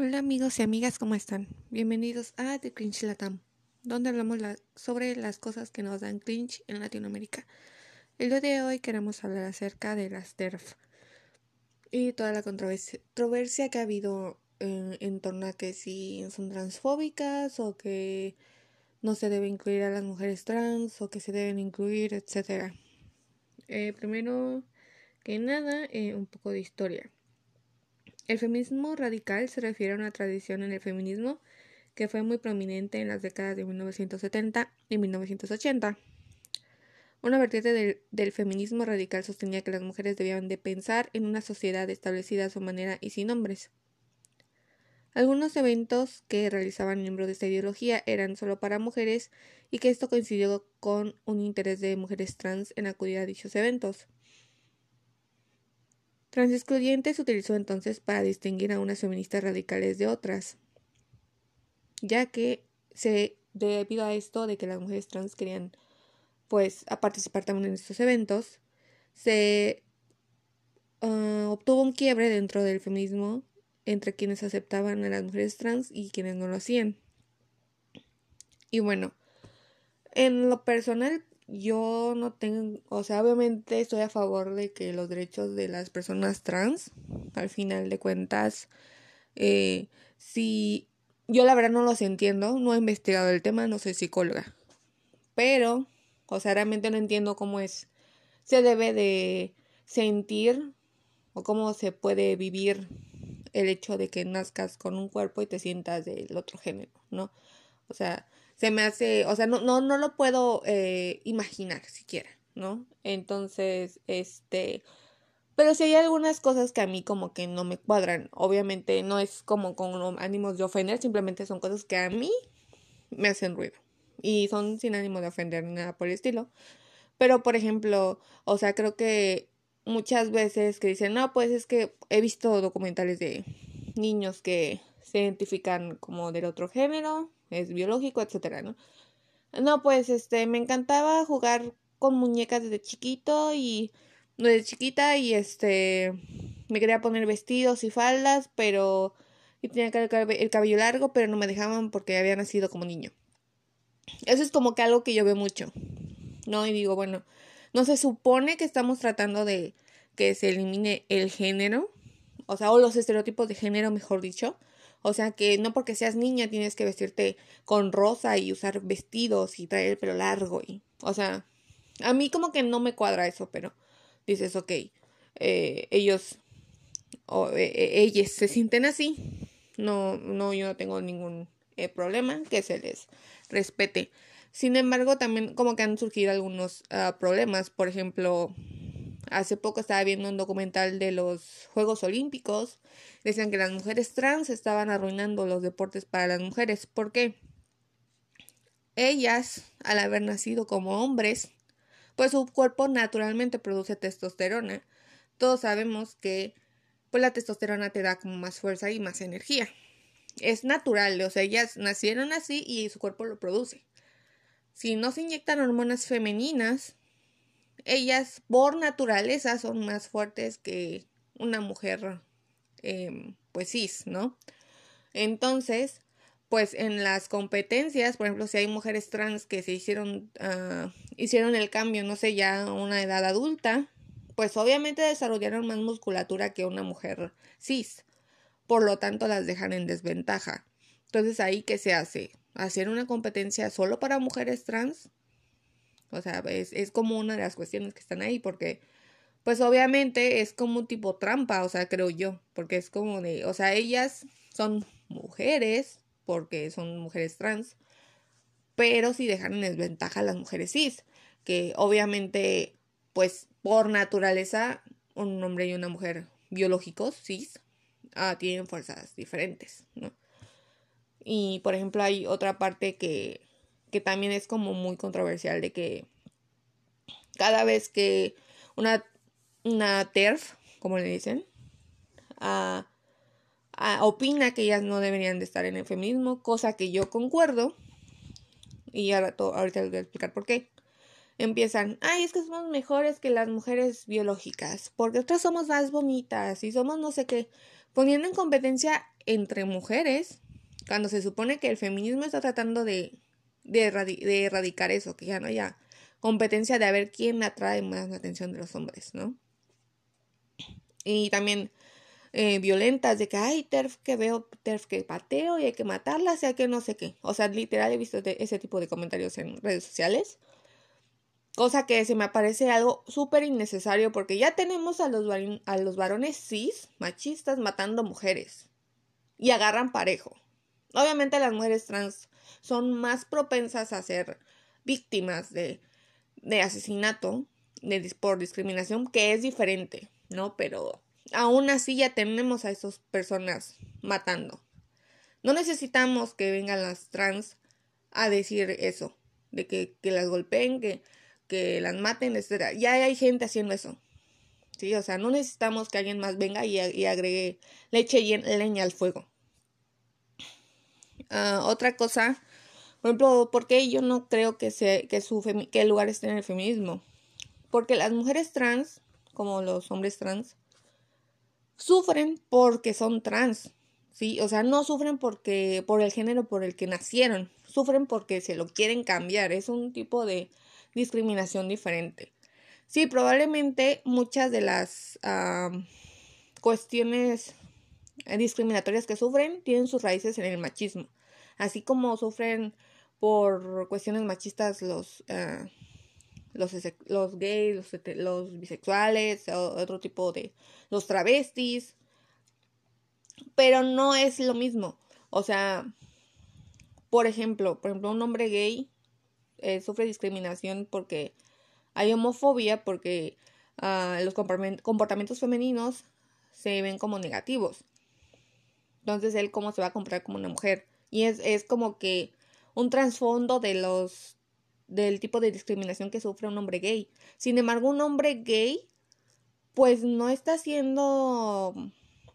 Hola amigos y amigas, ¿cómo están? Bienvenidos a The Cringe Latam, donde hablamos sobre las cosas que nos dan cringe en Latinoamérica. El día de hoy queremos hablar acerca de las TERF y toda la controversia que ha habido en torno a que si son transfóbicas o que no se debe incluir a las mujeres trans o que se deben incluir, etc. Eh, primero que nada, eh, un poco de historia. El feminismo radical se refiere a una tradición en el feminismo que fue muy prominente en las décadas de 1970 y 1980. Una vertiente del, feminismo radical sostenía que las mujeres debían de pensar en una sociedad establecida a su manera y sin hombres. Algunos eventos que realizaban miembros de esta ideología eran solo para mujeres y que esto coincidió con un interés de mujeres trans en acudir a dichos eventos. Transexcluyente se utilizó entonces para distinguir a unas feministas radicales de otras, ya que se, debido a esto de que las mujeres trans querían pues a participar también en estos eventos, se ah, obtuvo un quiebre dentro del feminismo entre quienes aceptaban a las mujeres trans y quienes no lo hacían. Y bueno, en lo personal yo no tengo, o sea, obviamente estoy a favor de que los derechos de las personas trans, al final de cuentas, eh, si yo la verdad no los entiendo, no he investigado el tema, no soy psicóloga, pero, o sea, realmente no entiendo cómo es, se debe de sentir o cómo se puede vivir el hecho de que nazcas con un cuerpo y te sientas del otro género, ¿no? O sea, se me hace, o sea, no, no, no lo puedo eh, imaginar siquiera, ¿no? Entonces, este, pero sí hay algunas cosas que a mí como que no me cuadran. Obviamente no es como con ánimos de ofender, simplemente son cosas que a mí me hacen ruido. Y son sin ánimo de ofender ni nada por el estilo. Pero, por ejemplo, o sea, creo que muchas veces que dicen, no, pues es que he visto documentales de niños que se identifican como del otro género es biológico, etcétera, ¿no? No, pues este, me encantaba jugar con muñecas desde chiquito y desde chiquita y este me quería poner vestidos y faldas, pero y tenía el cabello largo, pero no me dejaban porque había nacido como niño. Eso es como que algo que yo veo mucho. ¿No? Y digo, bueno, no se supone que estamos tratando de que se elimine el género, o sea, o los estereotipos de género, mejor dicho, o sea que no porque seas niña tienes que vestirte con rosa y usar vestidos y traer el pelo largo. Y, o sea, a mí como que no me cuadra eso, pero dices, ok, eh, ellos o eh, eh, ellas se sienten así. No, no, yo no tengo ningún problema que se les respete. Sin embargo, también como que han surgido algunos ah, problemas. Por ejemplo, hace poco estaba viendo un documental de los Juegos Olímpicos decían que las mujeres trans estaban arruinando los deportes para las mujeres. ¿Por qué? Ellas, al haber nacido como hombres, pues su cuerpo naturalmente produce testosterona. Todos sabemos que pues la testosterona te da como más fuerza y más energía. Es natural, o sea, ellas nacieron así y su cuerpo lo produce. Si no se inyectan hormonas femeninas, ellas por naturaleza son más fuertes que una mujer Em, pues cis, ¿no? Entonces, pues en las competencias, por ejemplo, si hay mujeres trans que se hicieron, uh, hicieron el cambio, no sé, ya a una edad adulta, pues obviamente desarrollaron más musculatura que una mujer cis. Por lo tanto, las dejan en desventaja. Entonces, ahí, ¿qué se hace? ¿Hacer una competencia solo para mujeres trans? O sea, es, es como una de las cuestiones que están ahí, porque pues obviamente es como un tipo trampa, o sea, creo yo, porque es como de, o sea, ellas son mujeres, porque son mujeres trans, pero si dejan en desventaja a las mujeres cis, que obviamente, pues por naturaleza, un hombre y una mujer biológicos cis ah, tienen fuerzas diferentes, ¿no? Y por ejemplo hay otra parte que, que también es como muy controversial de que cada vez que una una TERF, como le dicen, opina que ellas no deberían de estar en el feminismo, cosa que yo concuerdo. Y ahora ahorita les voy a explicar por qué. Empiezan, ay, es que somos mejores que las mujeres biológicas, porque otras somos más bonitas y somos no sé qué, poniendo en competencia entre mujeres, cuando se supone que el feminismo está tratando de, de, erradicar eso, que ya no haya competencia de a ver quién atrae más la atención de los hombres, ¿no? Y también eh, violentas de que, ay, TERF que veo, TERF que pateo y hay que matarla, sea que no sé qué. O sea, literal he visto ese tipo de comentarios en redes sociales. Cosa que se me parece algo súper innecesario porque ya tenemos a los, a los varones cis, machistas, matando mujeres. Y agarran parejo. Obviamente las mujeres trans son más propensas a ser víctimas de, de asesinato de, por discriminación, que es diferente, ¿no? Pero aún así ya tenemos a esas personas matando. No necesitamos que vengan las trans a decir eso, de que, las golpeen, que, que las maten, etc. Ya hay gente haciendo eso. Sí, o sea, no necesitamos que alguien más venga y, agregue leche y leña al fuego. Ah, otra cosa, por ejemplo, ¿por qué yo no creo que, se, que, su que el lugar esté en el feminismo? Porque las mujeres trans, como los hombres trans, sufren porque son trans, ¿sí? O sea, no sufren porque por el género por el que nacieron, sufren porque se lo quieren cambiar, es un tipo de discriminación diferente. Sí, probablemente muchas de las cuestiones discriminatorias que sufren tienen sus raíces en el machismo, así como sufren por cuestiones machistas los ah, los, los gays, los, los bisexuales, otro tipo de los travestis, pero no es lo mismo. O sea, por ejemplo, por ejemplo, un hombre gay eh, sufre discriminación porque hay homofobia, porque uh, los comportamientos femeninos se ven como negativos. Entonces, él cómo se va a comprar como una mujer. Y es, es como que un trasfondo de los del tipo de discriminación que sufre un hombre gay. Sin embargo, un hombre gay pues no está siendo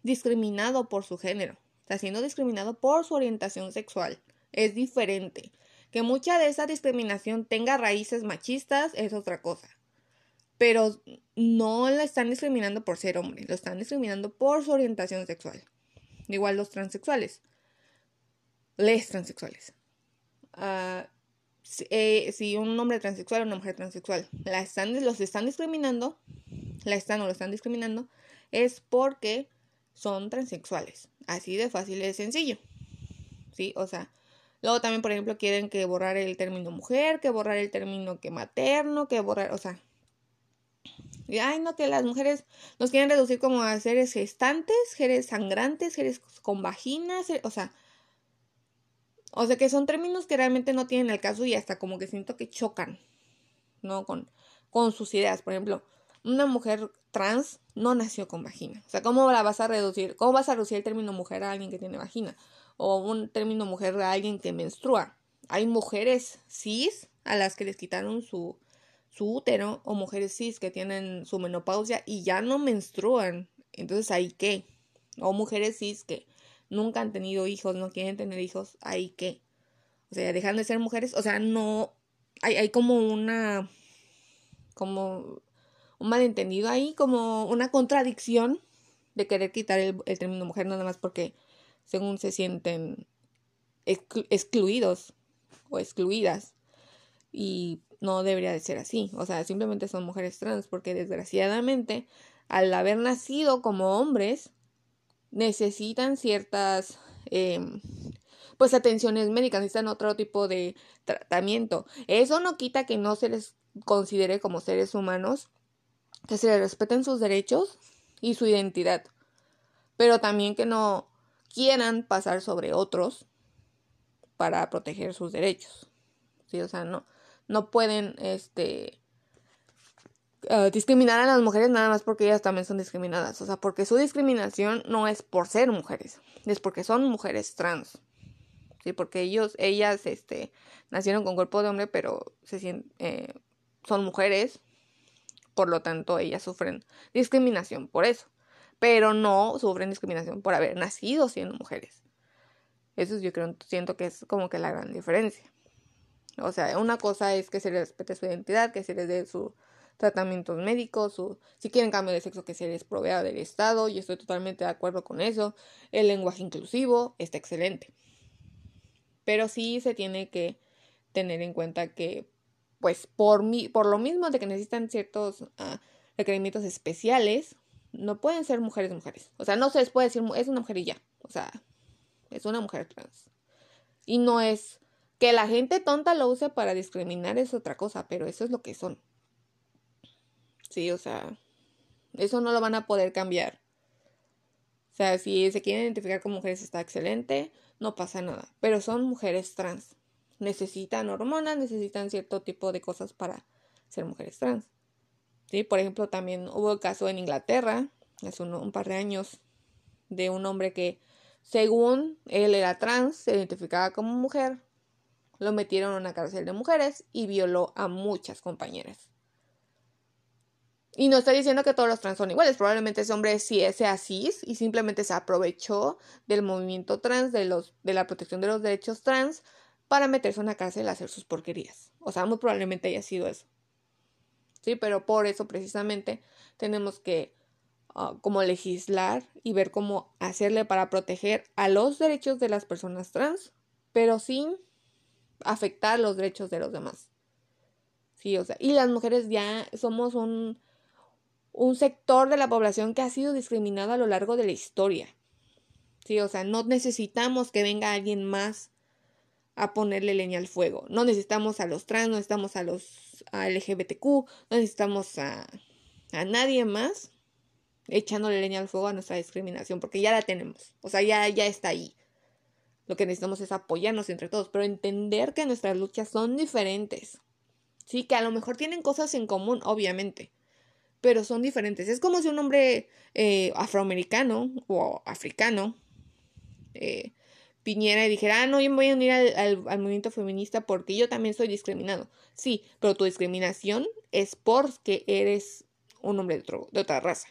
discriminado por su género, está siendo discriminado por su orientación sexual. Es diferente. Que mucha de esa discriminación tenga raíces machistas es otra cosa. Pero no la están discriminando por ser hombre, lo están discriminando por su orientación sexual. Igual los transexuales. Les transexuales. Uh, eh, si, un hombre transexual o una mujer transexual la están, los están discriminando, la están o lo están discriminando, es porque son transexuales. Así de fácil y de sencillo. ¿Sí? O sea, luego también, por ejemplo, quieren que borrar el término mujer, que borrar el término que materno, que borrar, o sea, y, ay, no, que las mujeres nos quieren reducir como a seres gestantes, seres sangrantes, seres con vaginas, o sea, o sea que son términos que realmente no tienen el caso y hasta como que siento que chocan, ¿no? Con, con sus ideas. Por ejemplo, una mujer trans no nació con vagina. O sea, ¿cómo la vas a reducir? ¿Cómo vas a reducir el término mujer a alguien que tiene vagina? O un término mujer a alguien que menstrua. Hay mujeres cis a las que les quitaron su, su útero o mujeres cis que tienen su menopausia y ya no menstruan. Entonces, ¿ahí qué? O mujeres cis que nunca han tenido hijos, no quieren tener hijos, hay que, o sea, dejan de ser mujeres, o sea, no, hay, hay como una, como un malentendido ahí, como una contradicción de querer quitar el, término mujer nada más porque según se sienten excluidos o excluidas. Y no debería de ser así, o sea, simplemente son mujeres trans porque desgraciadamente al haber nacido como hombres necesitan ciertas em, pues atenciones médicas, necesitan otro tipo de tratamiento. Eso no quita que no se les considere como seres humanos, que se les respeten sus derechos y su identidad, pero también que no quieran pasar sobre otros para proteger sus derechos. Sí, o sea, no, no pueden este eh, discriminar a las mujeres nada más porque ellas también son discriminadas. O sea, porque su discriminación no es por ser mujeres, es porque son mujeres trans. Sí, porque ellos, ellas, este, nacieron con cuerpo de hombre, pero se eh, son mujeres, por lo tanto ellas sufren discriminación por eso, pero no sufren discriminación por haber nacido siendo mujeres. Eso yo creo, siento que es como que la gran diferencia. O sea, una cosa es que se les respete su identidad, que se les dé su tratamientos médicos, o si quieren cambio de sexo que se les provea del Estado, y estoy totalmente de acuerdo con eso. El lenguaje inclusivo está excelente. Pero sí se tiene que tener en cuenta que, pues, por, mi, por lo mismo de que necesitan ciertos ah, requerimientos especiales, no pueden ser mujeres mujeres. O sea, no se les puede decir, es una mujer y ya. O sea, es una mujer trans. Y no es que la gente tonta lo use para discriminar es otra cosa, pero eso es lo que son. Sí, o sea, eso no lo van a poder cambiar. O sea, si se quieren identificar como mujeres está excelente, no pasa nada. Pero son mujeres trans. Necesitan hormonas, necesitan cierto tipo de cosas para ser mujeres trans. Sí, por ejemplo, también hubo el caso en Inglaterra, hace un par de años, de un hombre que según él era trans, se identificaba como mujer, lo metieron a una cárcel de mujeres y violó a muchas compañeras. Y no estoy diciendo que todos los trans son iguales, probablemente ese hombre sí sea cis y simplemente se aprovechó del movimiento trans, de, los, de la protección de los derechos trans, para meterse en una cárcel a hacer sus porquerías. O sea, muy probablemente haya sido eso. Sí, pero por eso precisamente tenemos que Ah, como legislar y ver cómo hacerle para proteger a los derechos de las personas trans, pero sin afectar los derechos de los demás. Sí, o sea, y las mujeres ya somos un, un sector de la población que ha sido discriminado a lo largo de la historia. Sí, o sea, no necesitamos que venga alguien más a ponerle leña al fuego. No necesitamos a los trans, no necesitamos a los a LGBTQ, no necesitamos a, a nadie más echándole leña al fuego a nuestra discriminación, porque ya la tenemos, o sea, ya, ya está ahí. Lo que necesitamos es apoyarnos entre todos, pero entender que nuestras luchas son diferentes. Sí, que a lo mejor tienen cosas en común, obviamente, pero son diferentes. Es como si un hombre eh, afroamericano o africano eh, y dijera, ah, no, yo me voy a unir al, movimiento feminista porque yo también soy discriminado. Sí, pero tu discriminación es porque eres un hombre de otra raza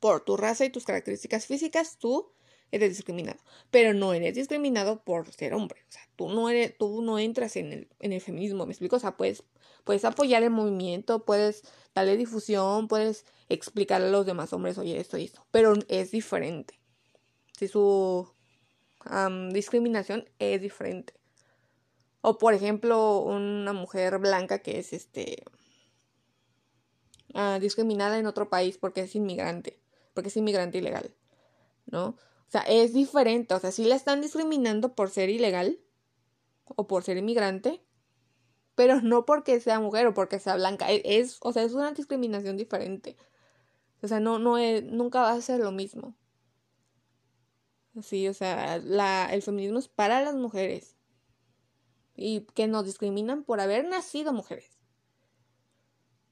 por tu raza y tus características físicas, tú eres discriminado. Pero no eres discriminado por ser hombre. O sea, tú no, eres, tú no entras en el, en el feminismo, ¿me explico? O sea, puedes, puedes apoyar el movimiento, puedes darle difusión, puedes explicarle a los demás hombres, oye, esto y esto. Pero es diferente. Si su discriminación es diferente. O por ejemplo, una mujer blanca que es este ah, discriminada en otro país porque es inmigrante porque es inmigrante ilegal, ¿no? O sea, es diferente, o sea, si la están discriminando por ser ilegal o por ser inmigrante, pero no porque sea mujer o porque sea blanca, e, es, o sea, es una discriminación diferente. O sea, no, no es, nunca va a ser lo mismo. Sí, o sea, la, el feminismo es para las mujeres. Y que nos discriminan por haber nacido mujeres.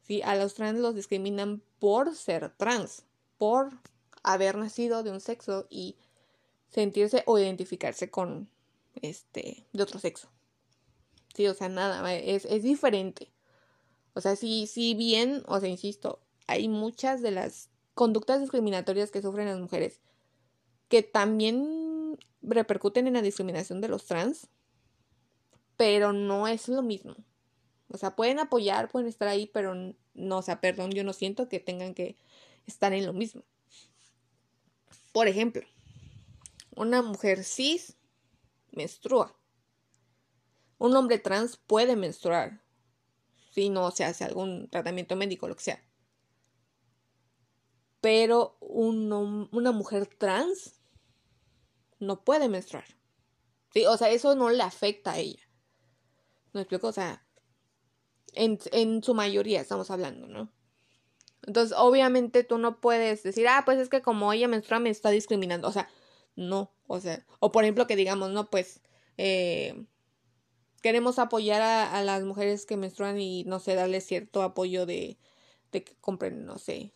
Sí, a los trans los discriminan por ser trans por haber nacido de un sexo y sentirse o identificarse con este de otro sexo. Sí, o sea, nada, es, es diferente. O sea, si, si bien, o sea, insisto, hay muchas de las conductas discriminatorias que sufren las mujeres que también repercuten en la discriminación de los trans, pero no es lo mismo. O sea, pueden apoyar, pueden estar ahí, pero no, o sea, perdón, yo no siento que tengan que están en lo mismo. Por ejemplo, una mujer cis menstrua. Un hombre trans puede menstruar si no se hace algún tratamiento médico, lo que sea. Pero una mujer trans no puede menstruar. O sea, eso no le afecta a ella. ¿No explico? O sea, en, en su mayoría estamos hablando, ¿no? Entonces, obviamente tú no puedes decir, ah, pues es que como ella menstrua me está discriminando. O sea, no. O sea, o por ejemplo que digamos, no, pues eh, queremos apoyar a, las mujeres que menstruan y, no sé, darles cierto apoyo de, de que compren, no sé,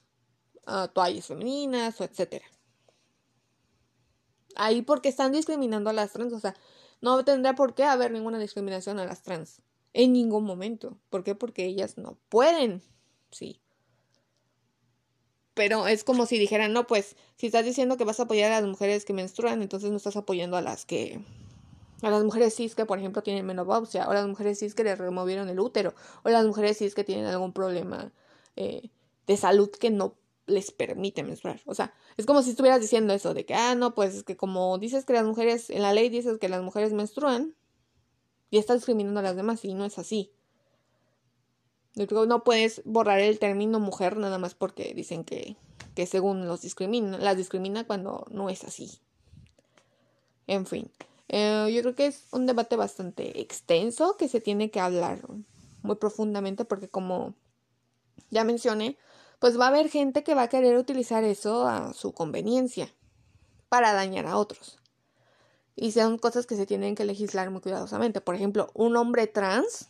uh, toallas femeninas o etcétera. Ahí porque están discriminando a las trans, o sea, no tendrá por qué haber ninguna discriminación a las trans. En ningún momento. ¿Por qué? Porque ellas no pueden. Sí pero es como si dijeran, no, pues si estás diciendo que vas a apoyar a las mujeres que menstruan, entonces no estás apoyando a las que a las mujeres cis que, por ejemplo, tienen menopausia, o las mujeres cis que les removieron el útero, o las mujeres cis que tienen algún problema eh, de salud que no les permite menstruar. O sea, es como si estuvieras diciendo eso de que, ah, no, pues es que como dices que las mujeres, en la ley dices que las mujeres menstruan, y estás discriminando a las demás, y no es así. No puedes borrar el término mujer nada más porque dicen que, que según los discrimina, las discrimina cuando no es así. En fin, eh, yo creo que es un debate bastante extenso que se tiene que hablar muy profundamente porque como ya mencioné, pues va a haber gente que va a querer utilizar eso a su conveniencia para dañar a otros. Y son cosas que se tienen que legislar muy cuidadosamente. Por ejemplo, un hombre trans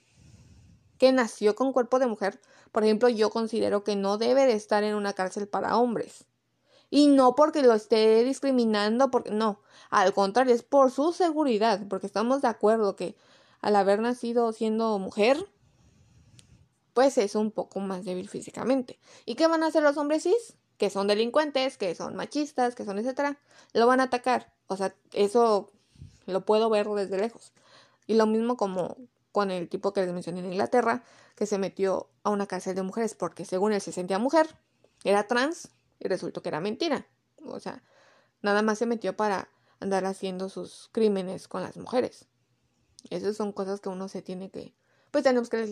que nació con cuerpo de mujer, por ejemplo, yo considero que no debe de estar en una cárcel para hombres. Y no porque lo esté discriminando, porque no, al contrario, es por su seguridad, porque estamos de acuerdo que al haber nacido siendo mujer, pues es un poco más débil físicamente. ¿Y qué van a hacer los hombres cis? Que son delincuentes, que son machistas, que son etcétera. Lo van a atacar. O sea, eso lo puedo ver desde lejos. Y lo mismo como con el tipo que les mencioné en Inglaterra, que se metió a una cárcel de mujeres porque según él se sentía mujer, era trans y resultó que era mentira. O sea, nada más se metió para andar haciendo sus crímenes con las mujeres. Esas son cosas que uno se tiene que, pues tenemos que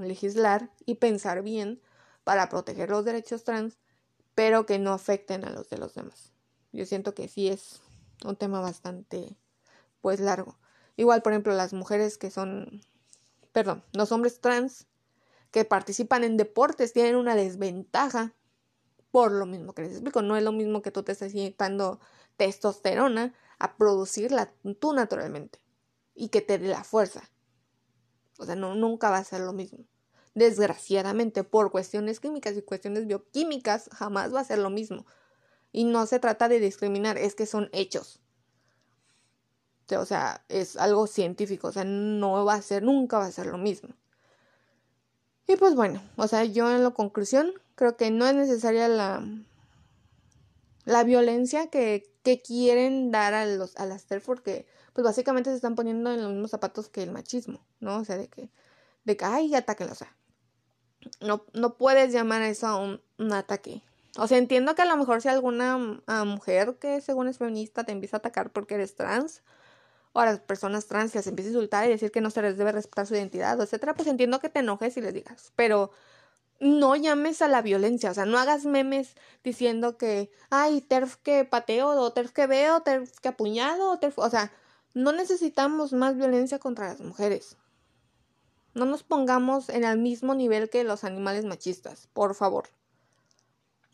legislar y pensar bien para proteger los derechos trans, pero que no afecten a los de los demás. Yo siento que sí es un tema bastante, pues largo. Igual, por ejemplo, las mujeres que son, perdón, los hombres trans que participan en deportes tienen una desventaja por lo mismo que les explico, no es lo mismo que tú te estés inyectando testosterona a producirla tú naturalmente y que te dé la fuerza. O sea, no, nunca va a ser lo mismo. Desgraciadamente, por cuestiones químicas y cuestiones bioquímicas, jamás va a ser lo mismo. Y no se trata de discriminar, es que son hechos. O sea, es algo científico, o sea, no va a ser, nunca va a ser lo mismo. Y pues bueno, o sea, yo en la conclusión creo que no es necesaria la, la violencia que, que quieren dar a, los, a las TERF porque pues básicamente se están poniendo en los mismos zapatos que el machismo, ¿no? O sea, de que, de que, ay, atáquenlo, o sea, no, no puedes llamar a eso a un, ataque. O sea, entiendo que a lo mejor si alguna ah, mujer que según es feminista te empieza a atacar porque eres trans, o a las personas trans las empieza a insultar y decir que no se les debe respetar su identidad, etcétera, pues entiendo que te enojes y les digas, pero no llames a la violencia, o sea, no hagas memes diciendo que, ay, terf que pateo, o terf que veo, terf que apuñado, o terf, o sea, no necesitamos más violencia contra las mujeres. No nos pongamos en el mismo nivel que los animales machistas, por favor.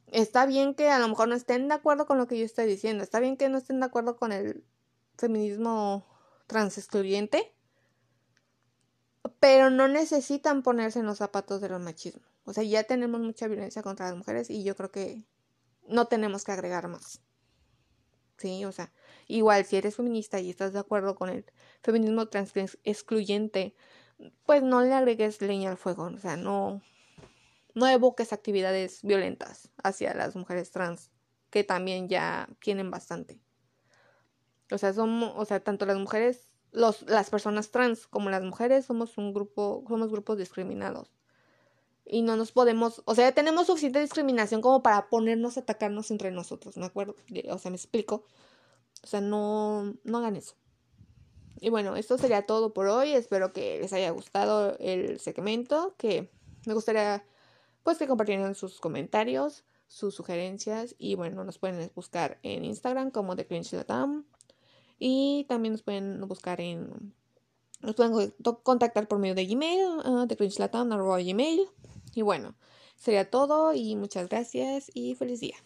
Está bien que a lo mejor no estén de acuerdo con lo que yo estoy diciendo, está bien que no estén de acuerdo con el feminismo transexcluyente, pero no necesitan ponerse en los zapatos de los machismos. O sea, ya tenemos mucha violencia contra las mujeres y yo creo que no tenemos que agregar más. Sí, o sea, igual si eres feminista y estás de acuerdo con el feminismo trans excluyente, pues no le agregues leña al fuego, o sea, no no evoques actividades violentas hacia las mujeres trans que también ya tienen bastante. O sea, somos, o sea, tanto las mujeres, los, las personas trans como las mujeres somos un grupo, somos grupos discriminados. Y no nos podemos, o sea, tenemos suficiente discriminación como para ponernos a atacarnos entre nosotros, ¿me acuerdo? O sea, me explico. O sea, no, no hagan eso. Y bueno, esto sería todo por hoy. Espero que les haya gustado el segmento, que me gustaría pues que compartieran sus comentarios, sus sugerencias y bueno, nos pueden buscar en Instagram como The Cringe y también nos pueden buscar en. Nos pueden contactar por medio de Gmail, uh, de Gmail. Y bueno, sería todo y muchas gracias y feliz día.